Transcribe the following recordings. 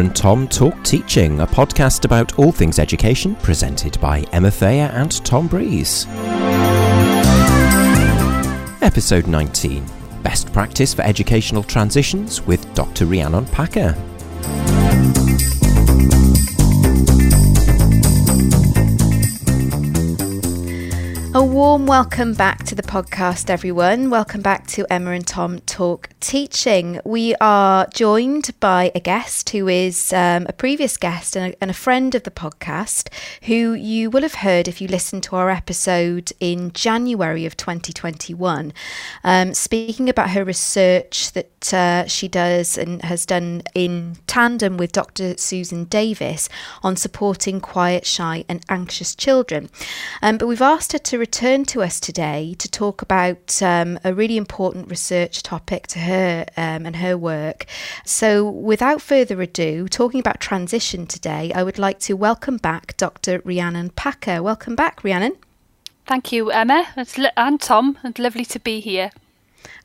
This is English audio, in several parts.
And Tom Talk Teaching, a podcast about all things education, presented by Emma Thayer and Tom Breeze. Episode 19 Best Practice for Educational Transitions with Dr. Rhiannon Packer. A warm welcome back to the podcast, everyone. Welcome back to Emma and Tom Talk Teaching. We are joined by a guest who is um, a previous guest and a, and a, friend of the podcast, who you will have heard if you listened to our episode in January of 2021, um, speaking about her research that uh, she does and has done in tandem with Dr. Susan Davis on supporting quiet, shy, and anxious children. Um, but we've asked her to return to us today to talk about um, a really important research topic to her um, and her work. So, without further ado, talking about transition today, I would like to welcome back Dr. Rhiannon Packer. Welcome back, Rhiannon. Thank you, Emma and Tom. It's lovely to be here.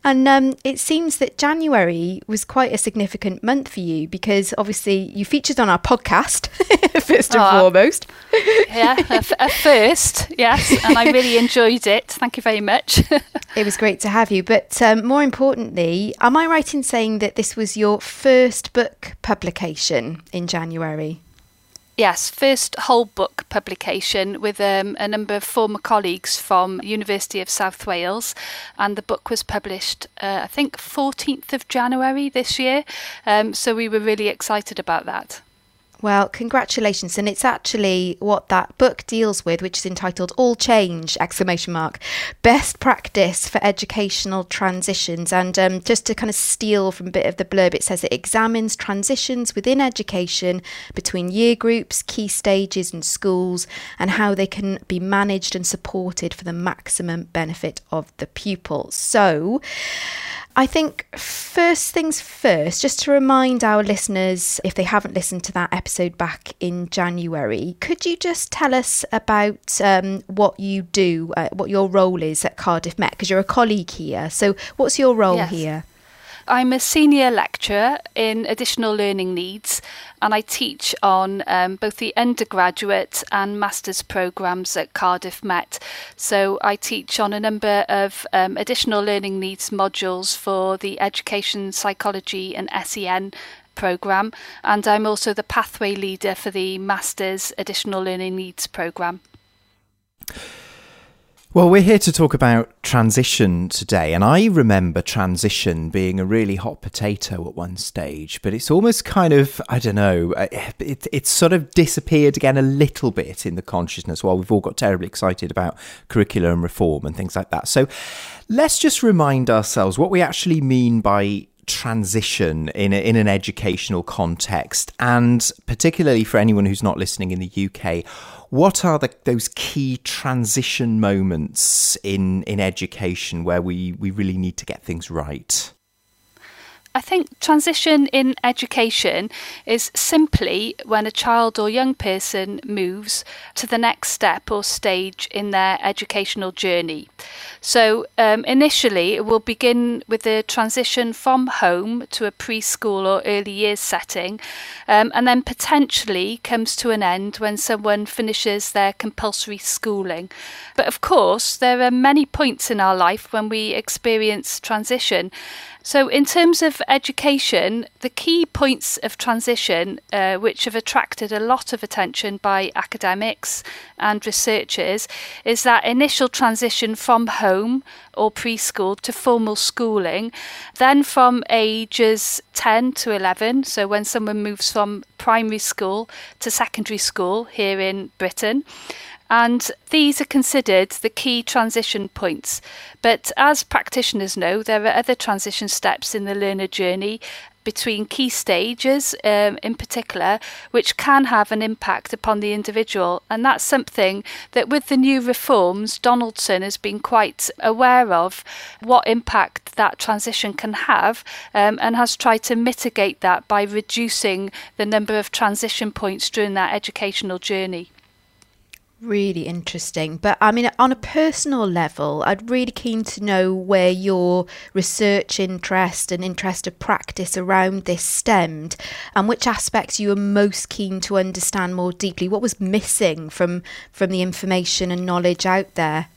And um, it seems that January was quite a significant month for you because obviously you featured on our podcast, first and oh, foremost. yeah, at first, yes. And I really enjoyed it. Thank you very much. it was great to have you. But um, more importantly, am I right in saying that this was your first book publication in January? Yes, first whole book publication with um, a number of former colleagues from University of South Wales, and the book was published, uh, I think, 14th of January this year. Um, so we were really excited about that. Well, congratulations. And it's actually what that book deals with, which is entitled All Change, exclamation mark, best practice for educational transitions. And um, just to kind of steal from a bit of the blurb, it says it examines transitions within education between year groups, key stages and schools, and how they can be managed and supported for the maximum benefit of the pupil. So, I think first things first, just to remind our listeners, if they haven't listened to that episode back in January, could you just tell us about um, what you do, uh, what your role is at Cardiff Met? Because you're a colleague here. So, what's your role yes. here? I'm a senior lecturer in additional learning needs and I teach on um, both the undergraduate and master's programmes at Cardiff Met. So I teach on a number of um, additional learning needs modules for the education, psychology, and SEN programme, and I'm also the pathway leader for the master's additional learning needs programme. Well, we're here to talk about transition today, and I remember transition being a really hot potato at one stage, but it's almost kind of, I don't know, uh, it, it's sort of disappeared again a little bit in the consciousness while we've all got terribly excited about curriculum reform and things like that. So let's just remind ourselves what we actually mean by transition in, a, in an educational context, and particularly for anyone who's not listening in the UK what are the, those key transition moments in, in education where we, we really need to get things right? I think transition in education is simply when a child or young person moves to the next step or stage in their educational journey. So, um, initially, it will begin with the transition from home to a preschool or early years setting, um, and then potentially comes to an end when someone finishes their compulsory schooling. But of course, there are many points in our life when we experience transition. So, in terms of education, the key points of transition, uh, which have attracted a lot of attention by academics and researchers, is that initial transition from home or preschool to formal schooling, then from ages 10 to 11, so when someone moves from primary school to secondary school here in Britain and these are considered the key transition points. But as practitioners know, there are other transition steps in the learner journey between key stages um, in particular, which can have an impact upon the individual. And that's something that with the new reforms, Donaldson has been quite aware of what impact that transition can have um, and has tried to mitigate that by reducing the number of transition points during that educational journey. Really interesting. But I mean, on a personal level, I'd really keen to know where your research interest and interest of practice around this stemmed and which aspects you were most keen to understand more deeply. What was missing from, from the information and knowledge out there?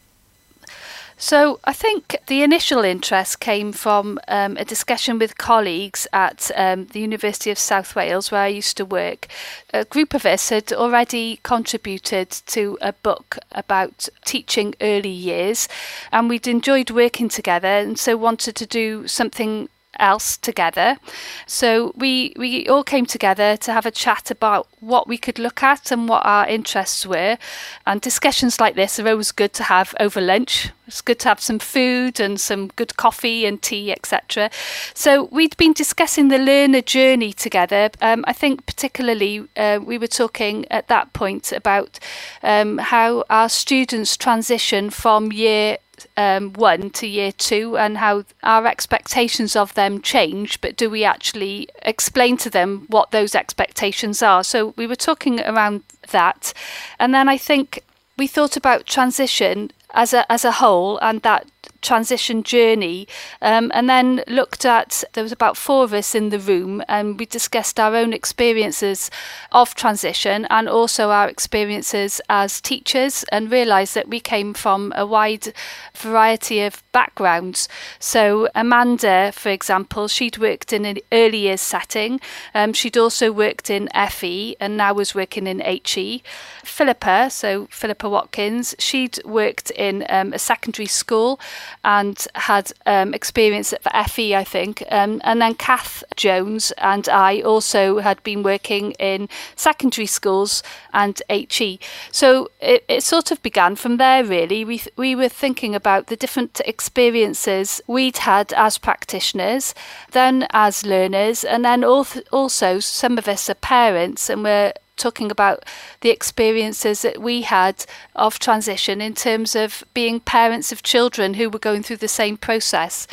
So I think the initial interest came from um, a discussion with colleagues at um, the University of South Wales, where I used to work. A group of us had already contributed to a book about teaching early years, and we'd enjoyed working together, and so wanted to do something else together. So we we all came together to have a chat about what we could look at and what our interests were. And discussions like this are always good to have over lunch. It's good to have some food and some good coffee and tea, etc. So we'd been discussing the learner journey together. Um, I think particularly uh, we were talking at that point about um, how our students transition from year um, one to year two and how our expectations of them change, but do we actually explain to them what those expectations are? So we were talking around that. And then I think we thought about transition as a as a whole and that transition journey um, and then looked at there was about four of us in the room and we discussed our own experiences of transition and also our experiences as teachers and realized that we came from a wide variety of backgrounds. So Amanda for example she'd worked in an early years setting um, she'd also worked in FE and now was working in HE Philippa so Philippa Watkins she'd worked in um, a secondary school and had um, experience at FE, I think. Um, and then Kath Jones and I also had been working in secondary schools and HE. So it, it sort of began from there, really. We, we were thinking about the different experiences we'd had as practitioners, then as learners, and then also some of us are parents and we're talking about the experiences that we had of transition in terms of being parents of children who were going through the same process.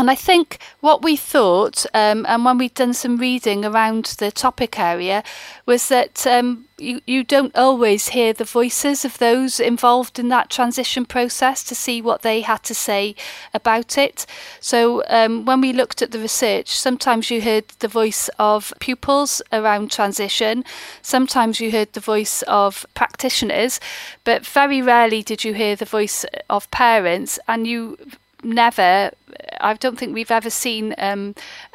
And I think what we thought, um, and when we'd done some reading around the topic area, was that um, you, you don't always hear the voices of those involved in that transition process to see what they had to say about it. So um, when we looked at the research, sometimes you heard the voice of pupils around transition, sometimes you heard the voice of practitioners, but very rarely did you hear the voice of parents, and you never I don't think we've ever seen um,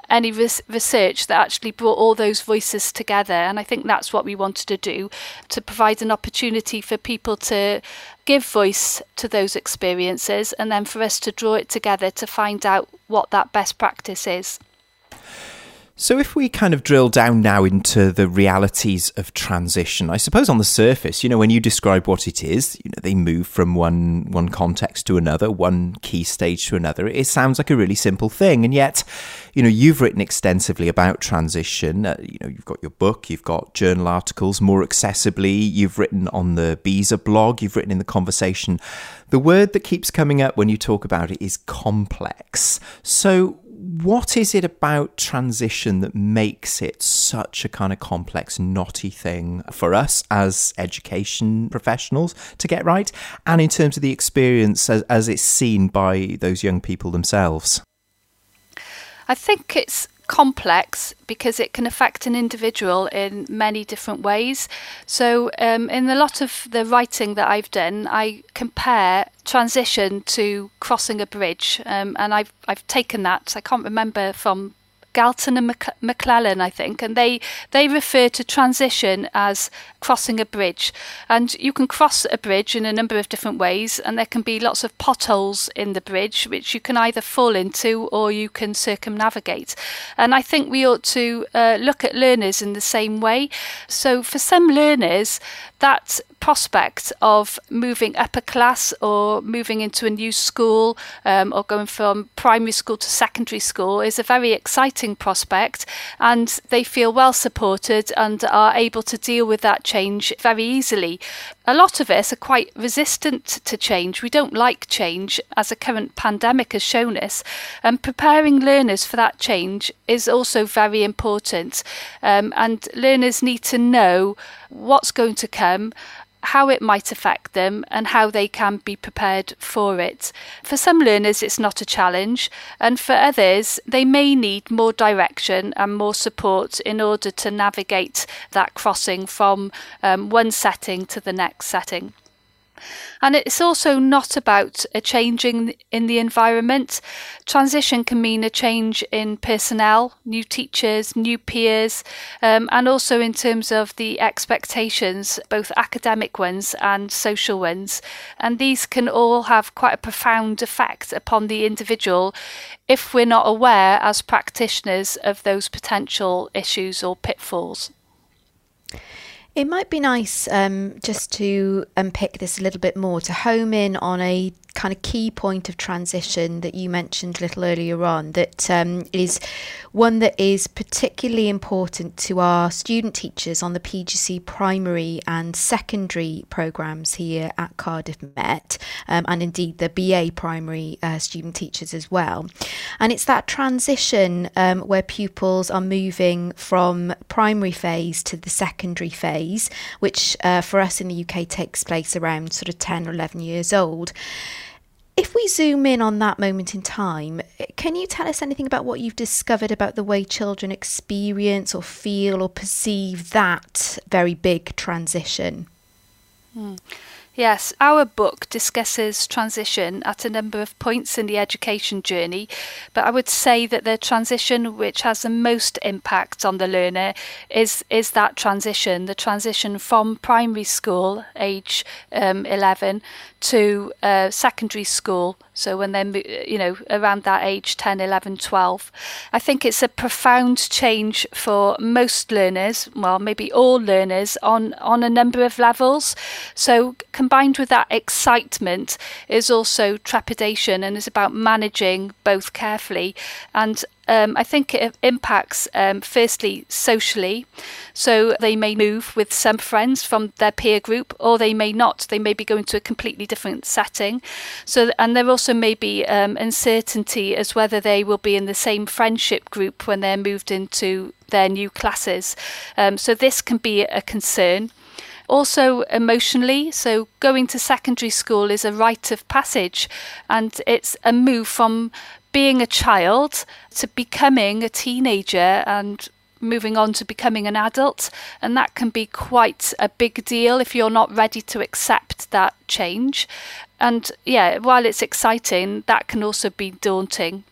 any res- research that actually brought all those voices together. And I think that's what we wanted to do to provide an opportunity for people to give voice to those experiences and then for us to draw it together to find out what that best practice is. So, if we kind of drill down now into the realities of transition, I suppose on the surface, you know, when you describe what it is, you know, they move from one one context to another, one key stage to another. It sounds like a really simple thing, and yet, you know, you've written extensively about transition. Uh, you know, you've got your book, you've got journal articles more accessibly, you've written on the BERA blog, you've written in the conversation. The word that keeps coming up when you talk about it is complex. So, what is it about transition that makes it such a kind of complex, knotty thing for us as education professionals to get right? And in terms of the experience as, as it's seen by those young people themselves? I think it's complex because it can affect an individual in many different ways. So, um, in a lot of the writing that I've done, I compare transition to crossing a bridge, um, and I've I've taken that. I can't remember from Galton and Mc- McLellan, I think, and they they refer to transition as crossing a bridge. And you can cross a bridge in a number of different ways, and there can be lots of potholes in the bridge, which you can either fall into or you can circumnavigate. And I think we ought to uh, look at learners in the same way. So for some learners, that prospect of moving upper class or moving into a new school um, or going from primary school to secondary school is a very exciting prospect and they feel well supported and are able to deal with that change very easily. A lot of us are quite resistant to change. We don't like change, as the current pandemic has shown us. And preparing learners for that change is also very important. Um, and learners need to know what's going to come how it might affect them, and how they can be prepared for it. For some learners, it's not a challenge, and for others, they may need more direction and more support in order to navigate that crossing from um, one setting to the next setting. And it's also not about a changing in the environment. Transition can mean a change in personnel, new teachers, new peers, um, and also in terms of the expectations, both academic ones and social ones. And these can all have quite a profound effect upon the individual if we're not aware as practitioners of those potential issues or pitfalls. It might be nice um, just to unpick this a little bit more, to home in on a kind of key point of transition that you mentioned a little earlier on that um, is one that is particularly important to our student teachers on the PGCE primary and secondary programs here at Cardiff Met, um, and indeed the BA primary uh, student teachers as well. And it's that transition um, where pupils are moving from primary phase to the secondary phase, which uh, for us in the UK takes place around sort of 10 or 11 years old. If we zoom in on that moment in time, can you tell us anything about what you've discovered about the way children experience or feel or perceive that very big transition? Hmm. Yes, our book discusses transition at a number of points in the education journey, but I would say that the transition which has the most impact on the learner is is that transition, the transition from primary school, age um, 11, to uh, secondary school. So when they're, you know, around that age 10, 11, 12. I think it's a profound change for most learners, well, maybe all learners on, on a number of levels. So combined with that excitement is also trepidation and is about managing both carefully. And um, I think it impacts um, firstly socially. So they may move with some friends from their peer group, or they may not. They may be going to a completely different setting. So, and there also may be um, uncertainty as whether they will be in the same friendship group when they're moved into their new classes. Um, so this can be a concern. Also, emotionally, so going to secondary school is a rite of passage and it's a move from being a child to becoming a teenager and moving on to becoming an adult. And that can be quite a big deal if you're not ready to accept that change. And yeah, while it's exciting, that can also be daunting.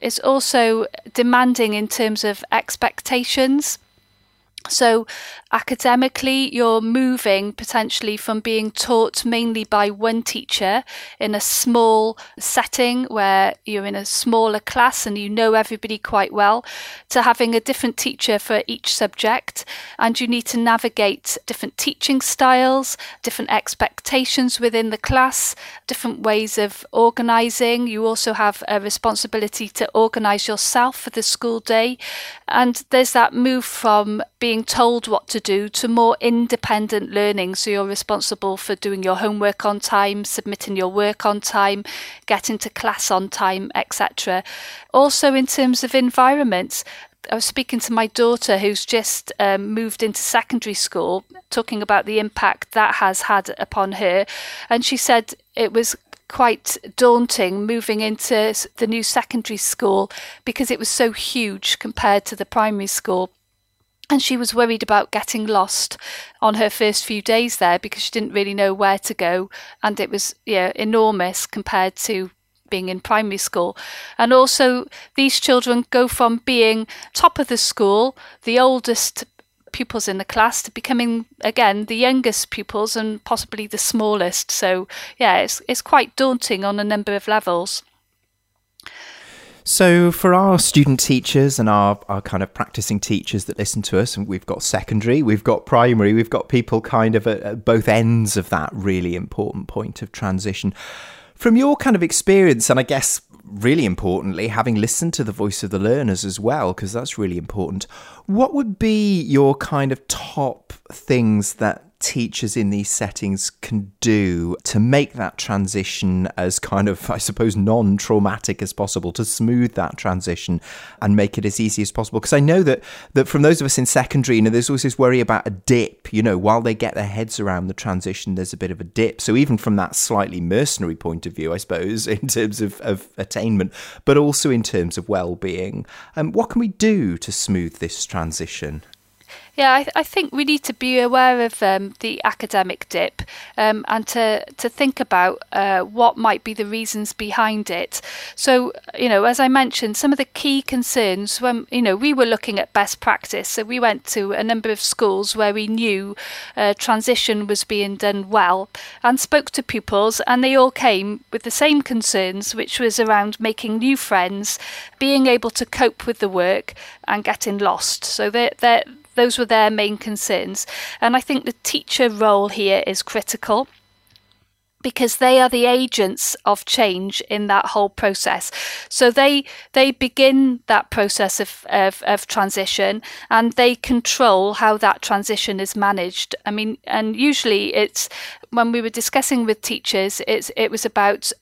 It's also demanding in terms of expectations. So, academically, you're moving potentially from being taught mainly by one teacher in a small setting where you're in a smaller class and you know everybody quite well to having a different teacher for each subject. And you need to navigate different teaching styles, different expectations within the class, different ways of organising. You also have a responsibility to organise yourself for the school day. And there's that move from being told what to do to more independent learning. So you're responsible for doing your homework on time, submitting your work on time, getting to class on time, etc. Also, in terms of environments, I was speaking to my daughter who's just um, moved into secondary school, talking about the impact that has had upon her. And she said it was quite daunting moving into the new secondary school because it was so huge compared to the primary school and she was worried about getting lost on her first few days there because she didn't really know where to go. And it was yeah enormous compared to being in primary school. And also these children go from being top of the school the oldest pupils in the class to becoming again the youngest pupils and possibly the smallest. So yeah it's it's quite daunting on a number of levels so, for our student teachers and our, our kind of practicing teachers that listen to us, and we've got secondary, we've got primary, we've got people kind of at, at both ends of that really important point of transition. From your kind of experience, and I guess really importantly, having listened to the voice of the learners as well, because that's really important, what would be your kind of top things that teachers in these settings can do to make that transition as kind of, I suppose, non traumatic as possible, to smooth that transition and make it as easy as possible? Because I know that, that from those of us in secondary, you know, there's always this worry about a dip, you know, while they get their heads around the transition, there's a bit of a dip. So even from that slightly mercenary point of view, I suppose, in terms of, of attainment, but also in terms of well being, um, what can we do to smooth this transition? Yeah, I, I, think we need to be aware of um, the academic dip um, and to, to think about uh, what might be the reasons behind it. So, you know, as I mentioned, some of the key concerns when, you know, we were looking at best practice. So we went to a number of schools where we knew uh, transition was being done well and spoke to pupils, and they all came with the same concerns, which was around making new friends, being able to cope with the work, and getting lost. So they're, they're those were their main concerns. And I think the teacher role here is critical because they are the agents of change in that whole process. So they they begin that process of, of, of, transition and they control how that transition is managed. I mean, and usually it's when we were discussing with teachers, it's, it was about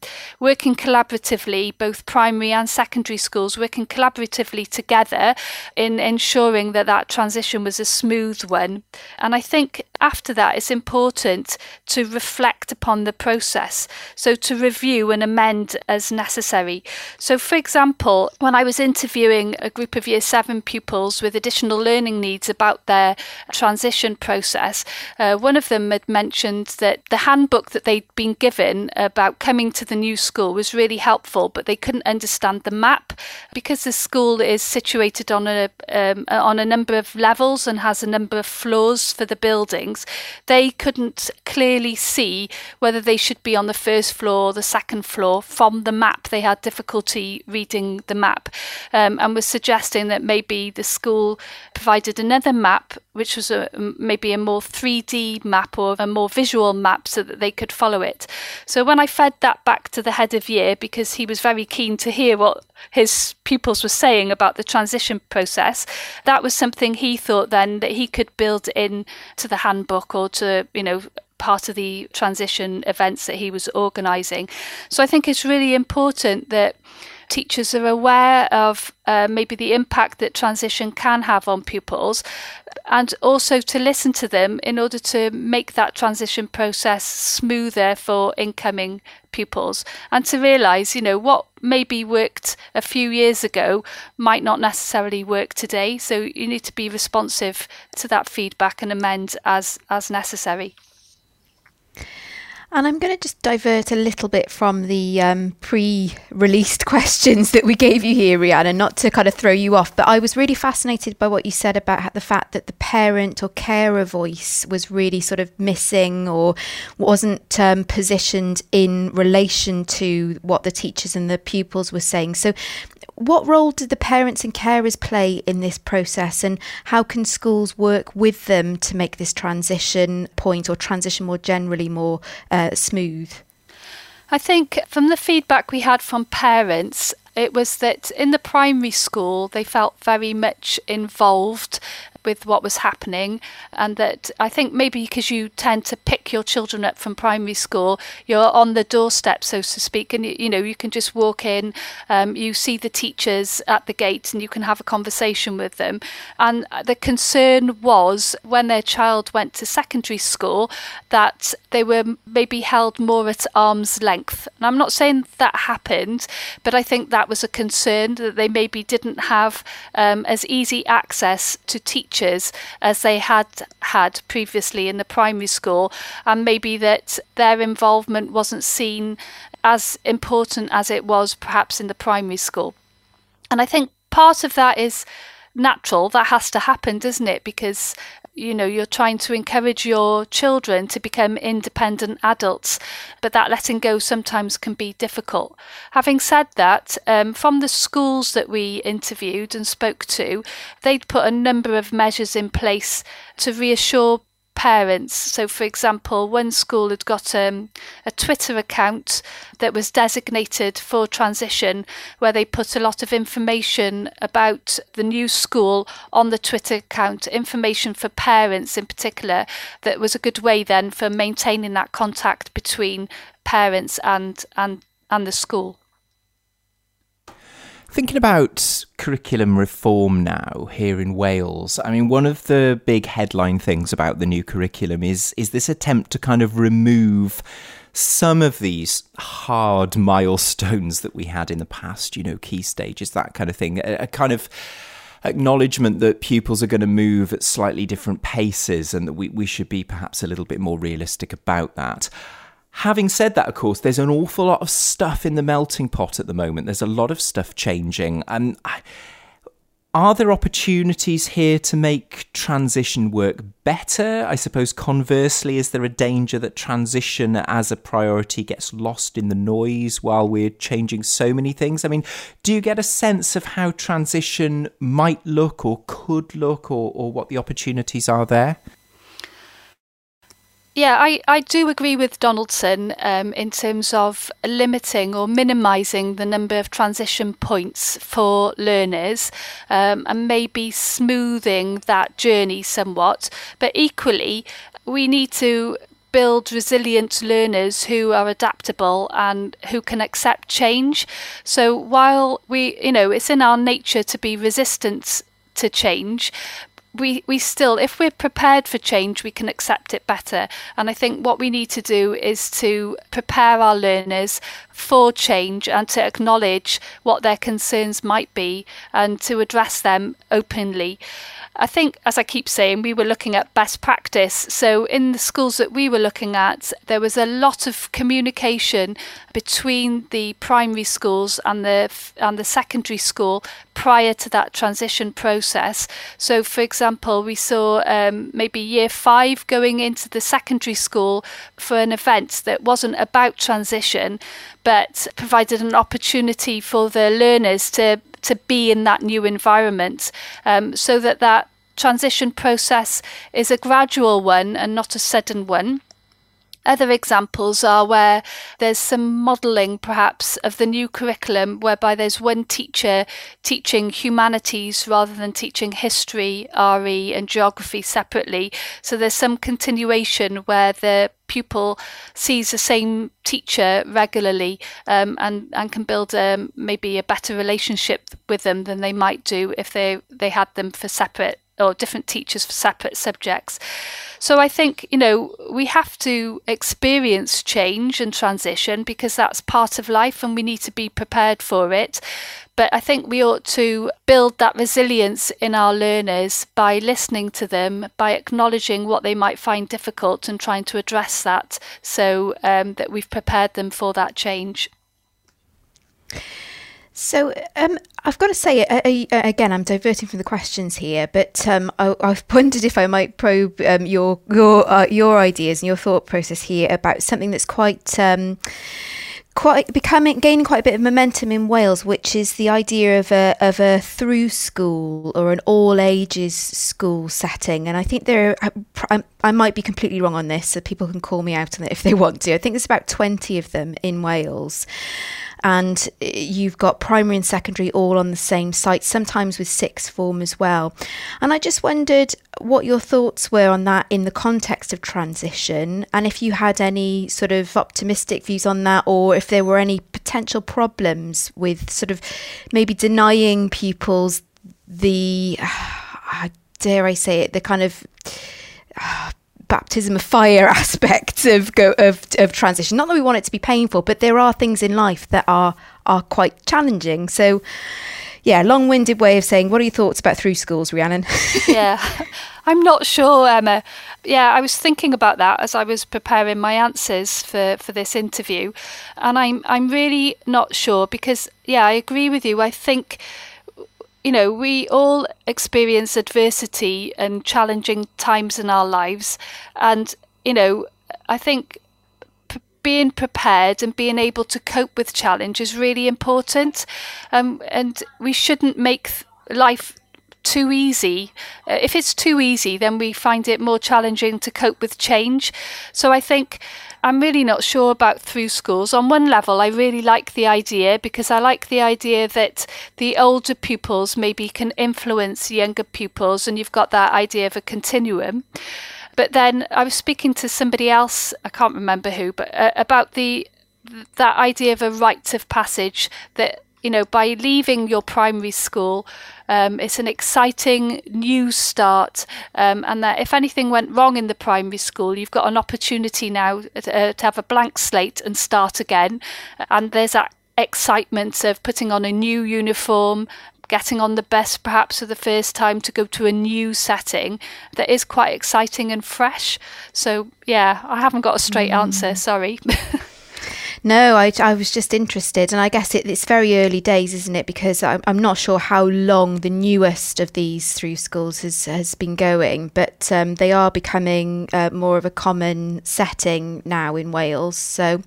working collaboratively, both primary and secondary schools working collaboratively together in ensuring that that transition was a smooth one. And I think after that, it's important to reflect upon the process. So to review and amend as necessary. So, for example, when I was interviewing a group of year seven pupils with additional learning needs about their transition process, uh, one of them had mentioned that the handbook that they'd been given about coming to the new school was really helpful, but they couldn't understand the map because the school is situated on a um, on a number of levels and has a number of floors for the They couldn't clearly see whether they should be on the first floor or the second floor from the map. They had difficulty reading the map, um, and was suggesting that maybe the school provided another map, which was a, maybe a more 3D map or a more visual map so that they could follow it. So when I fed that back to the head of year, because he was very keen to hear what his pupils were saying about the transition process, that was something he thought then that he could build in to the handbook or to, you know, part of the transition events that he was organising. So I think it's really important that teachers are aware of uh, maybe the impact that transition can have on pupils and also to listen to them in order to make that transition process smoother for incoming pupils and to realize you know what maybe worked a few years ago might not necessarily work today. So you need to be responsive to that feedback and amend as as necessary and I'm going to just divert a little bit from the um, pre released questions that we gave you here, Rhiannon, not to kind of throw you off, but I was really fascinated by what you said about the fact that the parent or carer voice was really sort of missing or wasn't um, positioned in relation to what the teachers and the pupils were saying. So, what role did the parents and carers play in this process, and how can schools work with them to make this transition point or transition more generally more uh, Uh, smooth? I think from the feedback we had from parents, it was that in the primary school they felt very much involved with what was happening, and that I think maybe because you tend to pick your children up from primary school, you're on the doorstep, so to speak, and you know you can just walk in, um, you see the teachers at the gate, and you can have a conversation with them. And the concern was when their child went to secondary school that they were maybe held more at arm's length. And I'm not saying that happened, but I think that was a concern that they maybe didn't have um, as easy access to teachers teachers as they had had previously in the primary school, and maybe that their involvement wasn't seen as important as it was perhaps in the primary school. And I think part of that is natural, that has to happen, doesn't it? Because you know you're trying to encourage your children to become independent adults but that letting go sometimes can be difficult. Having said that um, from the schools that we interviewed and spoke to they'd put a number of measures in place to reassure parents. So, for example, one school had got um, a Twitter account that was designated for transition, where they put a lot of information about the new school on the Twitter account, information for parents in particular, that was a good way then for maintaining that contact between parents and and and the school. Thinking about curriculum reform now here in Wales, I mean, one of the big headline things about the new curriculum is is this attempt to kind of remove some of these hard milestones that we had in the past, you know, key stages, that kind of thing, a, a kind of acknowledgement that pupils are going to move at slightly different paces and that we, we should be perhaps a little bit more realistic about that. Having said that, of course, there's an awful lot of stuff in the melting pot at the moment. There's a lot of stuff changing. And are there opportunities here to make transition work better? I suppose conversely, is there a danger that transition as a priority gets lost in the noise while we're changing so many things? I mean, do you get a sense of how transition might look or could look or, or what the opportunities are there? Yeah, I, I do agree with Donaldson um, in terms of limiting or minimising the number of transition points for learners um, and maybe smoothing that journey somewhat. But equally, we need to build resilient learners who are adaptable and who can accept change. So while we, you know, it's in our nature to be resistant to change, we we still if we're prepared for change we can accept it better. And i think what we need to do is to prepare our learners for change and to acknowledge what their concerns might be and to address them openly I think, as I keep saying, we were looking at best practice. So, in the schools that we were looking at, there was a lot of communication between the primary schools and the and the secondary school prior to that transition process. So, for example, we saw um, maybe year five going into the secondary school for an event that wasn't about transition, but provided an opportunity for the learners to to be in that new environment um, so that that transition process is a gradual one and not a sudden one. Other examples are where there's some modelling, perhaps, of the new curriculum, whereby there's one teacher teaching humanities rather than teaching history, RE, and geography separately. So there's some continuation where the pupil sees the same teacher regularly um, and and can build um, maybe a better relationship with them than they might do if they they had them for separate or different teachers for separate subjects. So I think, you know, we have to experience change and transition because that's part of life and we need to be prepared for it. But I think we ought to build that resilience in our learners by listening to them, by acknowledging what they might find difficult and trying to address that so um, that we've prepared them for that change. So um, I've got to say, uh, uh, again, I'm diverting from the questions here, but um, I, have wondered if I might probe um, your your uh, your ideas and your thought process here about something that's quite um, quite becoming gaining quite a bit of momentum in Wales, which is the idea of a of a through school or an all ages school setting. And I think there, I, I, might be completely wrong on this, so people can call me out on it if they want to. I think there's about twenty of them in Wales and eh, you've got primary and secondary all on the same site, sometimes with sixth form as well. And I just wondered what your thoughts were on that in the context of transition, and if you had any sort of optimistic views on that, or if there were any potential problems with sort of maybe denying pupils the, dare I say it, the kind of. Baptism of fire aspect of go of of transition. Not that we want it to be painful, but there are things in life that are are quite challenging. So yeah, long-winded way of saying what are your thoughts about through schools, Rhiannon? yeah. I'm not sure, Emma. Yeah, I was thinking about that as I was preparing my answers for, for this interview. And I'm I'm really not sure because yeah, I agree with you. I think you know, we all experience adversity and challenging times in our lives. And, you know, I think p- being prepared and being able to cope with challenge is really important. Um, and we shouldn't make th- life too easy. Uh, if it's too easy, then we find it more challenging to cope with change. So I think I'm really not sure about through schools. On one level, I really like the idea because I like the idea that the older pupils maybe can influence younger pupils, and you've got that idea of a continuum. But then I was speaking to somebody else, I can't remember who, but uh, about the that idea of a rite of passage that you know, by leaving your primary school, um, it's an exciting new start. Um, and that if anything went wrong in the primary school, you've got an opportunity now to, uh, to have a blank slate and start again. And there's that excitement of putting on a new uniform, getting on the best perhaps for the first time to go to a new setting that is quite exciting and fresh. So, yeah, I haven't got a straight mm. answer, sorry. No, I, I was just interested, and I guess it, it's very early days, isn't it? Because I'm, I'm not sure how long the newest of these through schools has, has been going, but um, they are becoming uh, more of a common setting now in Wales. So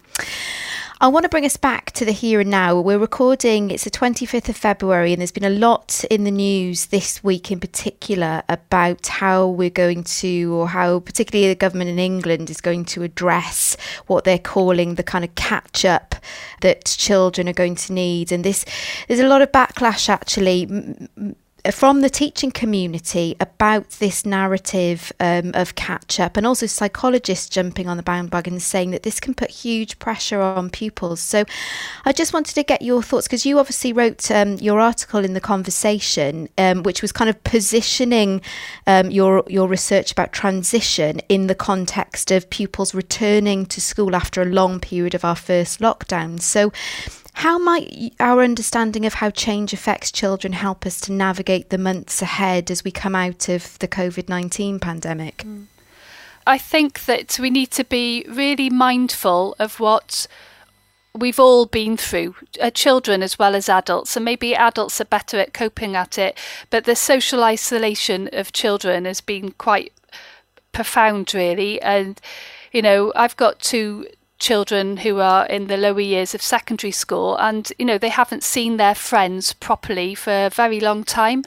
I want to bring us back to the here and now. We're recording, it's the 25th of February, and there's been a lot in the news this week in particular about how we're going to, or how particularly the government in England is going to address what they're calling the kind of catch up that children are going to need. And this, there's a lot of backlash actually from the teaching community about this narrative um, of catch up, and also psychologists jumping on the bandwagon saying that this can put huge pressure on pupils. So, I just wanted to get your thoughts because you obviously wrote um, your article in the conversation, um, which was kind of positioning um, your your research about transition in the context of pupils returning to school after a long period of our first lockdown. So, how might our understanding of how change affects children help us to navigate the months ahead as we come out of the COVID 19 pandemic? Mm. I think that we need to be really mindful of what we've all been through, uh, children as well as adults, and maybe adults are better at coping at it, but the social isolation of children has been quite profound, really. And, you know, I've got two children who are in the lower years of secondary school and you know they haven't seen their friends properly for a very long time.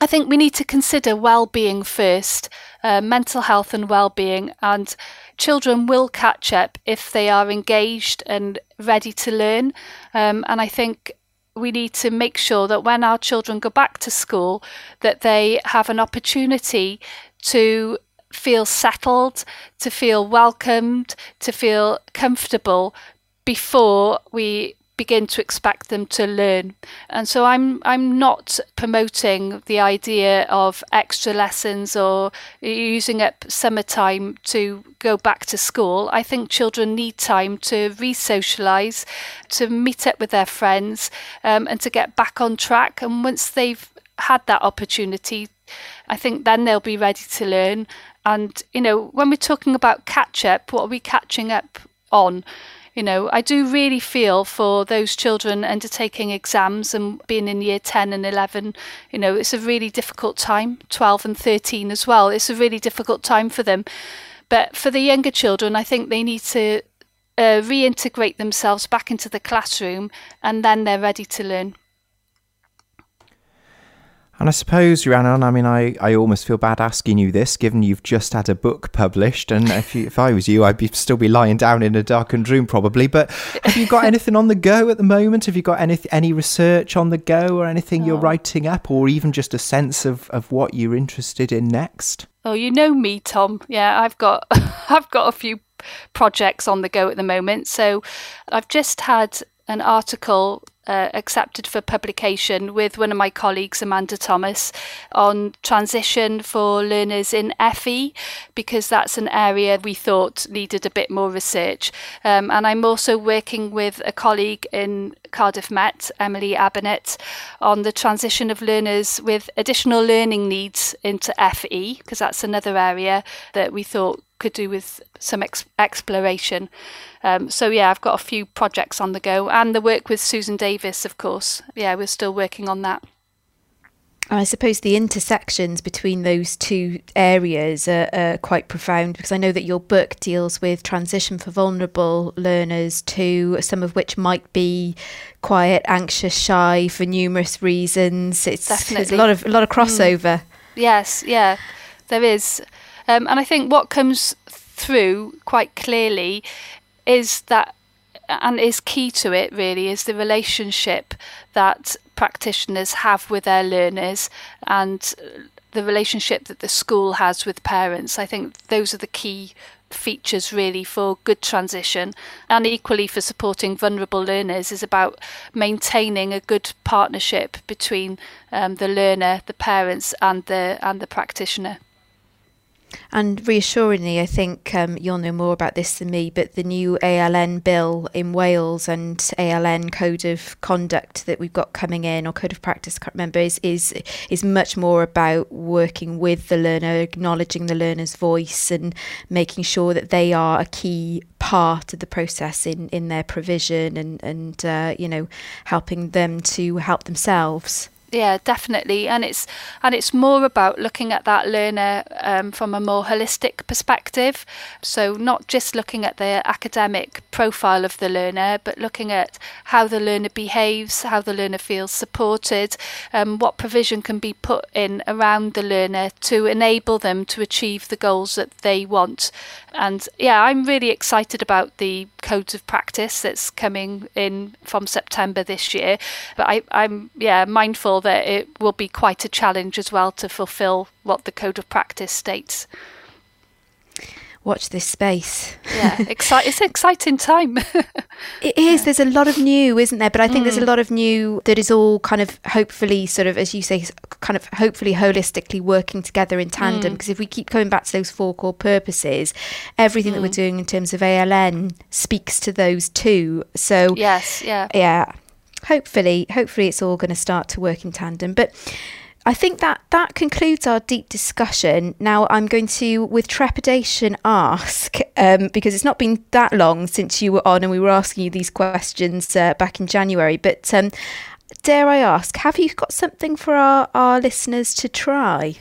I think we need to consider well-being first uh, mental health and well-being and children will catch up if they are engaged and ready to learn. Um, and i think we need to make sure that when our children go back to school that they have an opportunity to feel settled, to feel welcomed, to feel comfortable before we begin to expect them to learn. And so I'm I'm not promoting the idea of extra lessons or using up summertime to go back to school. I think children need time to re-socialize, to meet up with their friends, um, and to get back on track. And once they've had that opportunity, I think then they'll be ready to learn and, you know, when we're talking about catch up, what are we catching up on? You know, I do really feel for those children undertaking exams and being in year 10 and 11. You know, it's a really difficult time, 12 and 13 as well. It's a really difficult time for them. But for the younger children, I think they need to uh, reintegrate themselves back into the classroom and then they're ready to learn. And I suppose, Rhiannon, I mean, I, I almost feel bad asking you this, given you've just had a book published. And if, you, if I was you, I'd be still be lying down in a darkened room probably. But have you got anything on the go at the moment? Have you got any, any research on the go or anything oh. you're writing up or even just a sense of, of what you're interested in next? Oh, you know me, Tom. Yeah, I've got I've got a few projects on the go at the moment. So I've just had an article uh, accepted for publication with one of my colleagues, Amanda Thomas, on transition for learners in FE, because that's an area we thought needed a bit more research. Um, and I'm also working with a colleague in Cardiff Met, Emily Abenet, on the transition of learners with additional learning needs into FE, because that's another area that we thought could do with some ex- exploration. Um, so yeah, I've got a few projects on the go, and the work with Susan Davis, of course. Yeah, we're still working on that. And I suppose the intersections between those two areas are, are, quite profound because I know that your book deals with transition for vulnerable learners to some of which might be quiet, anxious, shy for numerous reasons. It's Definitely. there's a lot of a lot of crossover. Mm. Yes, yeah, there is, um, and I think what comes through quite clearly is that and is key to it really is the relationship that practitioners have with their learners and the relationship that the school has with parents. I think those are the key features really for good transition and equally for supporting vulnerable learners is about maintaining a good partnership between um, the learner, the parents and the and the practitioner. And reassuringly, I think um, you'll know more about this than me, but the new ALN bill in Wales and ALN code of conduct that we've got coming in, or code of practice, I can't remember, is, is, is much more about working with the learner, acknowledging the learner's voice, and making sure that they are a key part of the process in, in their provision and, and uh, you know, helping them to help themselves. Yeah, definitely, and it's and it's more about looking at that learner um, from a more holistic perspective. So not just looking at the academic profile of the learner, but looking at how the learner behaves, how the learner feels supported, um, what provision can be put in around the learner to enable them to achieve the goals that they want. And yeah, I'm really excited about the codes of practice that's coming in from September this year. But I, I'm yeah mindful that it will be quite a challenge as well to fulfil what the code of practice states. Watch this space. Yeah, exci- it's an exciting time. it is. Yeah. There's a lot of new, isn't there? But I think mm. there's a mm. lot of new that is all kind of hopefully, sort of, as you say, kind of hopefully holistically working together in tandem. Because mm. if we keep going back to those four core purposes, everything mm. that we're mm. doing in terms of ALN speaks to those too. So, yes, yeah. Yeah hopefully, hopefully it's all going to start to work in tandem. But I think that that concludes our deep discussion. Now I'm going to, with trepidation, ask um, because it's not been that long since you were on and we were asking you these questions uh, back in January. But um, dare I ask, have you got something for our, our listeners to try?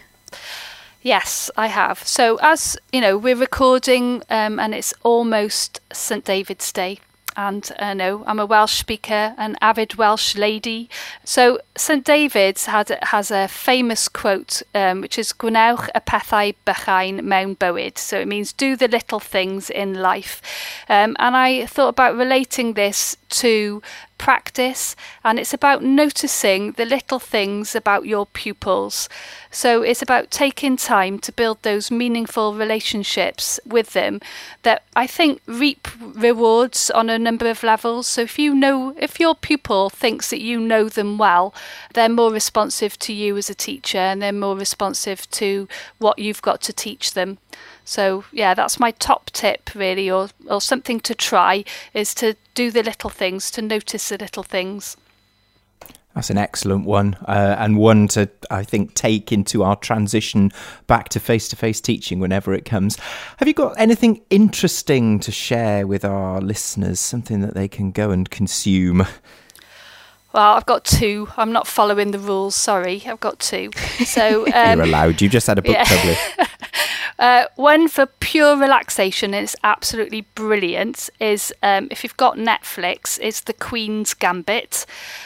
Yes, I have. So, as you know, we're recording um, and it's almost St. David's Day and uh, no, I'm a Welsh speaker, an avid Welsh lady. So St David's had has a famous quote, um, which is "Gwnewch y pethau bychain mewn bywyd." So it means do the little things in life. Um, and I thought about relating this to practice and it's about noticing the little things about your pupils. So it's about taking time to build those meaningful relationships with them that I think reap rewards on a number of levels. So if you know, if your pupil thinks that you know them well, they're more responsive to you as a teacher and they're more responsive to what you've got to teach them. So yeah, that's my top tip really, or or something to try is to do the little things, to notice the little things. That's an excellent one, uh, and one to I think take into our transition back to face-to-face teaching whenever it comes. Have you got anything interesting to share with our listeners? Something that they can go and consume. Well, I've got two. I'm not following the rules. Sorry, I've got two. So um, you're allowed. You just had a book yeah. published. Uh, one for pure relaxation, it's absolutely brilliant, is um, if you've got Netflix, it's The Queen's Gambit.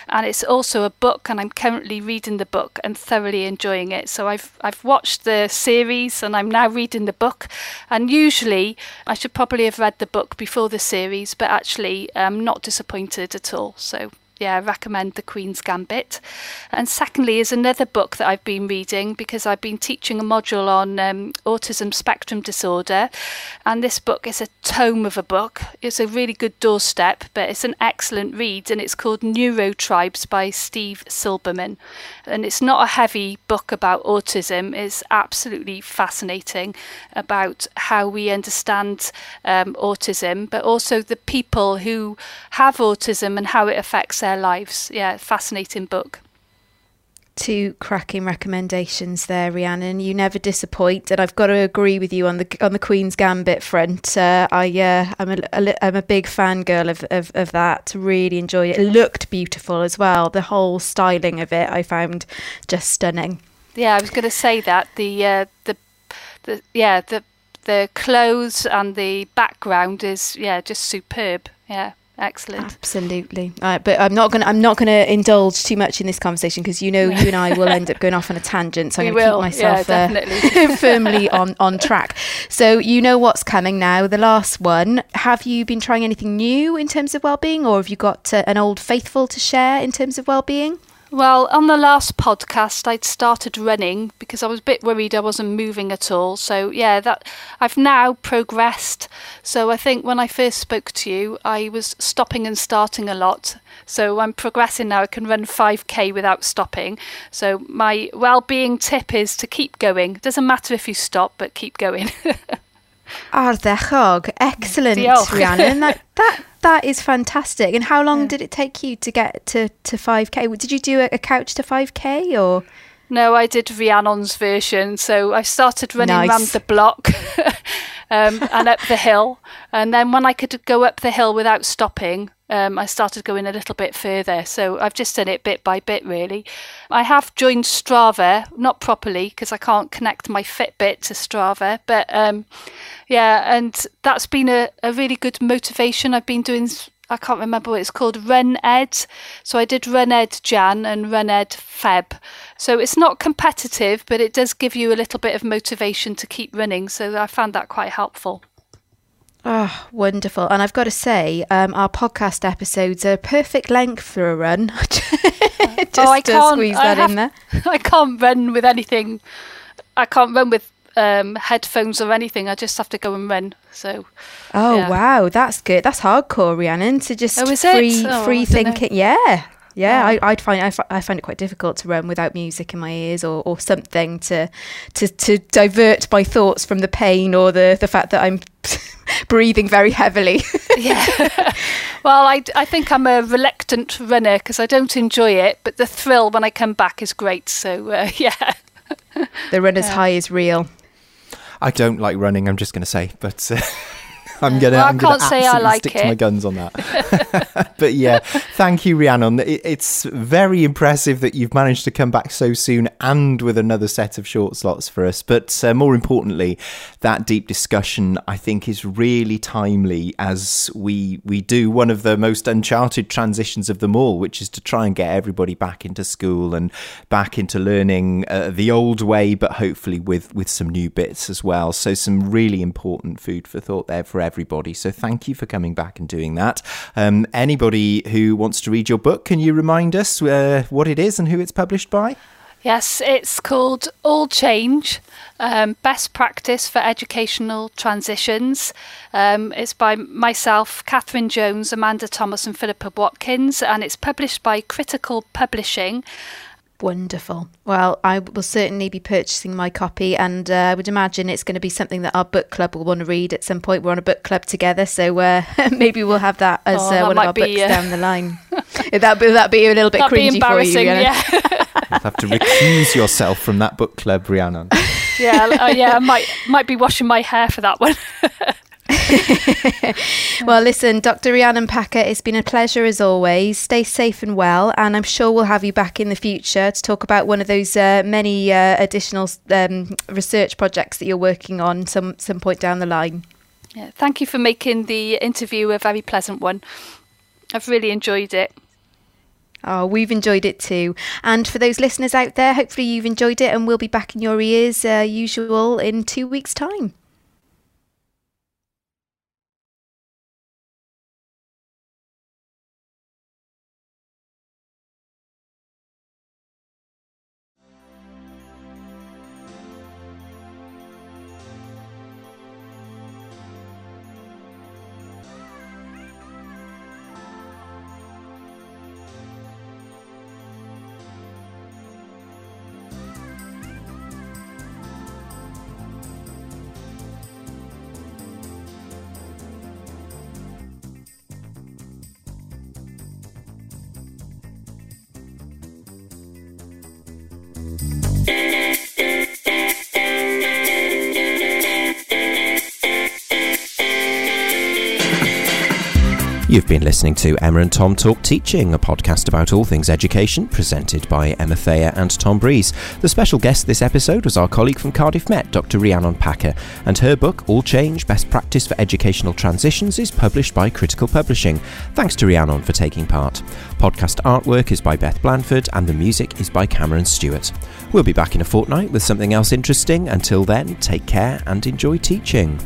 And it's also a book, and I'm currently reading the book and thoroughly enjoying it. So I've, I've watched the series and I'm now reading the book. And usually I should probably have read the book before the series, but actually I'm not disappointed at all. So yeah, I recommend The Queen's Gambit. And secondly, is another book that I've been reading because I've been teaching a module on um, autism spectrum disorder. And this book is a tome of a book. It's a really good doorstep, but it's an excellent read. And it's called Neurotribes by Steve Silberman. And it's not a heavy book about autism, it's absolutely fascinating about how we understand um, autism, but also the people who have autism and how it affects their lives. Yeah, fascinating book. Two cracking recommendations there, Rhiannon. You never disappoint, and I've got to agree with you on the on the Queen's Gambit front. Uh, I uh, I'm a, a I'm a big fangirl of, of of that. Really enjoy it. It looked beautiful as well. The whole styling of it I found just stunning. Yeah, I was going to say that the uh, the the yeah the the clothes and the background is yeah just superb. Yeah. Excellent. Absolutely. Uh, but I'm not gonna. I'm not going to indulge too much in this conversation because you know you and I will end up going off on a tangent. So I'm going to keep myself yeah, uh, firmly on on track. So you know what's coming now. The last one. Have you been trying anything new in terms of well-being, or have you got uh, an old faithful to share in terms of well-being? Well, on the last podcast, I'd started running because I was a bit worried I wasn't moving at all. So yeah, that I've now progressed. So I think when I first spoke to you, I was stopping and starting a lot. So I'm progressing now. I can run 5k without stopping. So my well-being tip is to keep going. It doesn't matter if you stop, but keep going. Ardderchog. Excellent, Rhiannon. That, that that is fantastic. And how long yeah. did it take you to get to, to 5K? Did you do a, a couch to 5K or? No, I did Rhiannon's version. So I started running nice. around the block um, and up the hill. And then when I could go up the hill without stopping, um, I started going a little bit further. So I've just done it bit by bit, really. I have joined Strava, not properly because I can't connect my Fitbit to Strava, but um, yeah, and that's been a, a really good motivation. I've been doing I can't remember what it's called, Run Ed. So I did Run Ed Jan and Run Ed Feb. So it's not competitive, but it does give you a little bit of motivation to keep running. So I found that quite helpful. Oh, wonderful. And I've got to say, um, our podcast episodes are perfect length for a run. Just oh, I can't, squeeze that have, in there. I can't run with anything. I can't run with um, headphones or anything. I just have to go and run. So. Oh yeah. wow, that's good. That's hardcore, Rhiannon. To just oh, free oh, free thinking. Know. Yeah. Yeah, I, would find I, I, find it quite difficult to run without music in my ears or, or something to, to to divert my thoughts from the pain or the, the fact that I'm breathing very heavily. yeah. Well, I, I think I'm a reluctant runner because I don't enjoy it, but the thrill when I come back is great. So uh, yeah. the runner's yeah. high is real. I don't like running. I'm just going to say, but. Uh, I'm gonna. Well, I'm gonna say I like stick it. to my guns on that. but yeah, thank you, Rhiannon. It's very impressive that you've managed to come back so soon and with another set of short slots for us. But uh, more importantly, that deep discussion I think is really timely as we we do one of the most uncharted transitions of them all, which is to try and get everybody back into school and back into learning uh, the old way, but hopefully with with some new bits as well. So some really important food for thought there for everybody. So thank you for coming back and doing that. Um, anybody who wants to read your book, can you remind us uh, what it is and who it's published by? Yes, it's called All Change um, Best Practice for Educational Transitions. Um, it's by myself, Catherine Jones, Amanda Thomas, and Philippa Watkins, and it's published by Critical Publishing. Wonderful. Well, I will certainly be purchasing my copy, and uh, I would imagine it's going to be something that our book club will want to read at some point. We're on a book club together, so uh, maybe we'll have that as oh, uh, that one of our books uh, down the line. that that be a little bit That'd cringy for you. Yeah. You'll have to recuse yourself from that book club, Rhiannon. yeah, uh, yeah, I might might be washing my hair for that one. well, listen, Dr. Rhiannon Packer, it's been a pleasure as always. Stay safe and well, and I'm sure we'll have you back in the future to talk about one of those uh, many uh, additional um, research projects that you're working on some some point down the line. Yeah, thank you for making the interview a very pleasant one. I've really enjoyed it. Oh, we've enjoyed it too. And for those listeners out there, hopefully you've enjoyed it, and we'll be back in your ears, uh, usual, in two weeks' time. You've been listening to Emma and Tom Talk Teaching, a podcast about all things education, presented by Emma Thayer and Tom Breeze. The special guest this episode was our colleague from Cardiff Met, Dr. Rhiannon Packer, and her book, All Change Best Practice for Educational Transitions, is published by Critical Publishing. Thanks to Rhiannon for taking part. Podcast artwork is by Beth Blanford, and the music is by Cameron Stewart. We'll be back in a fortnight with something else interesting. Until then, take care and enjoy teaching.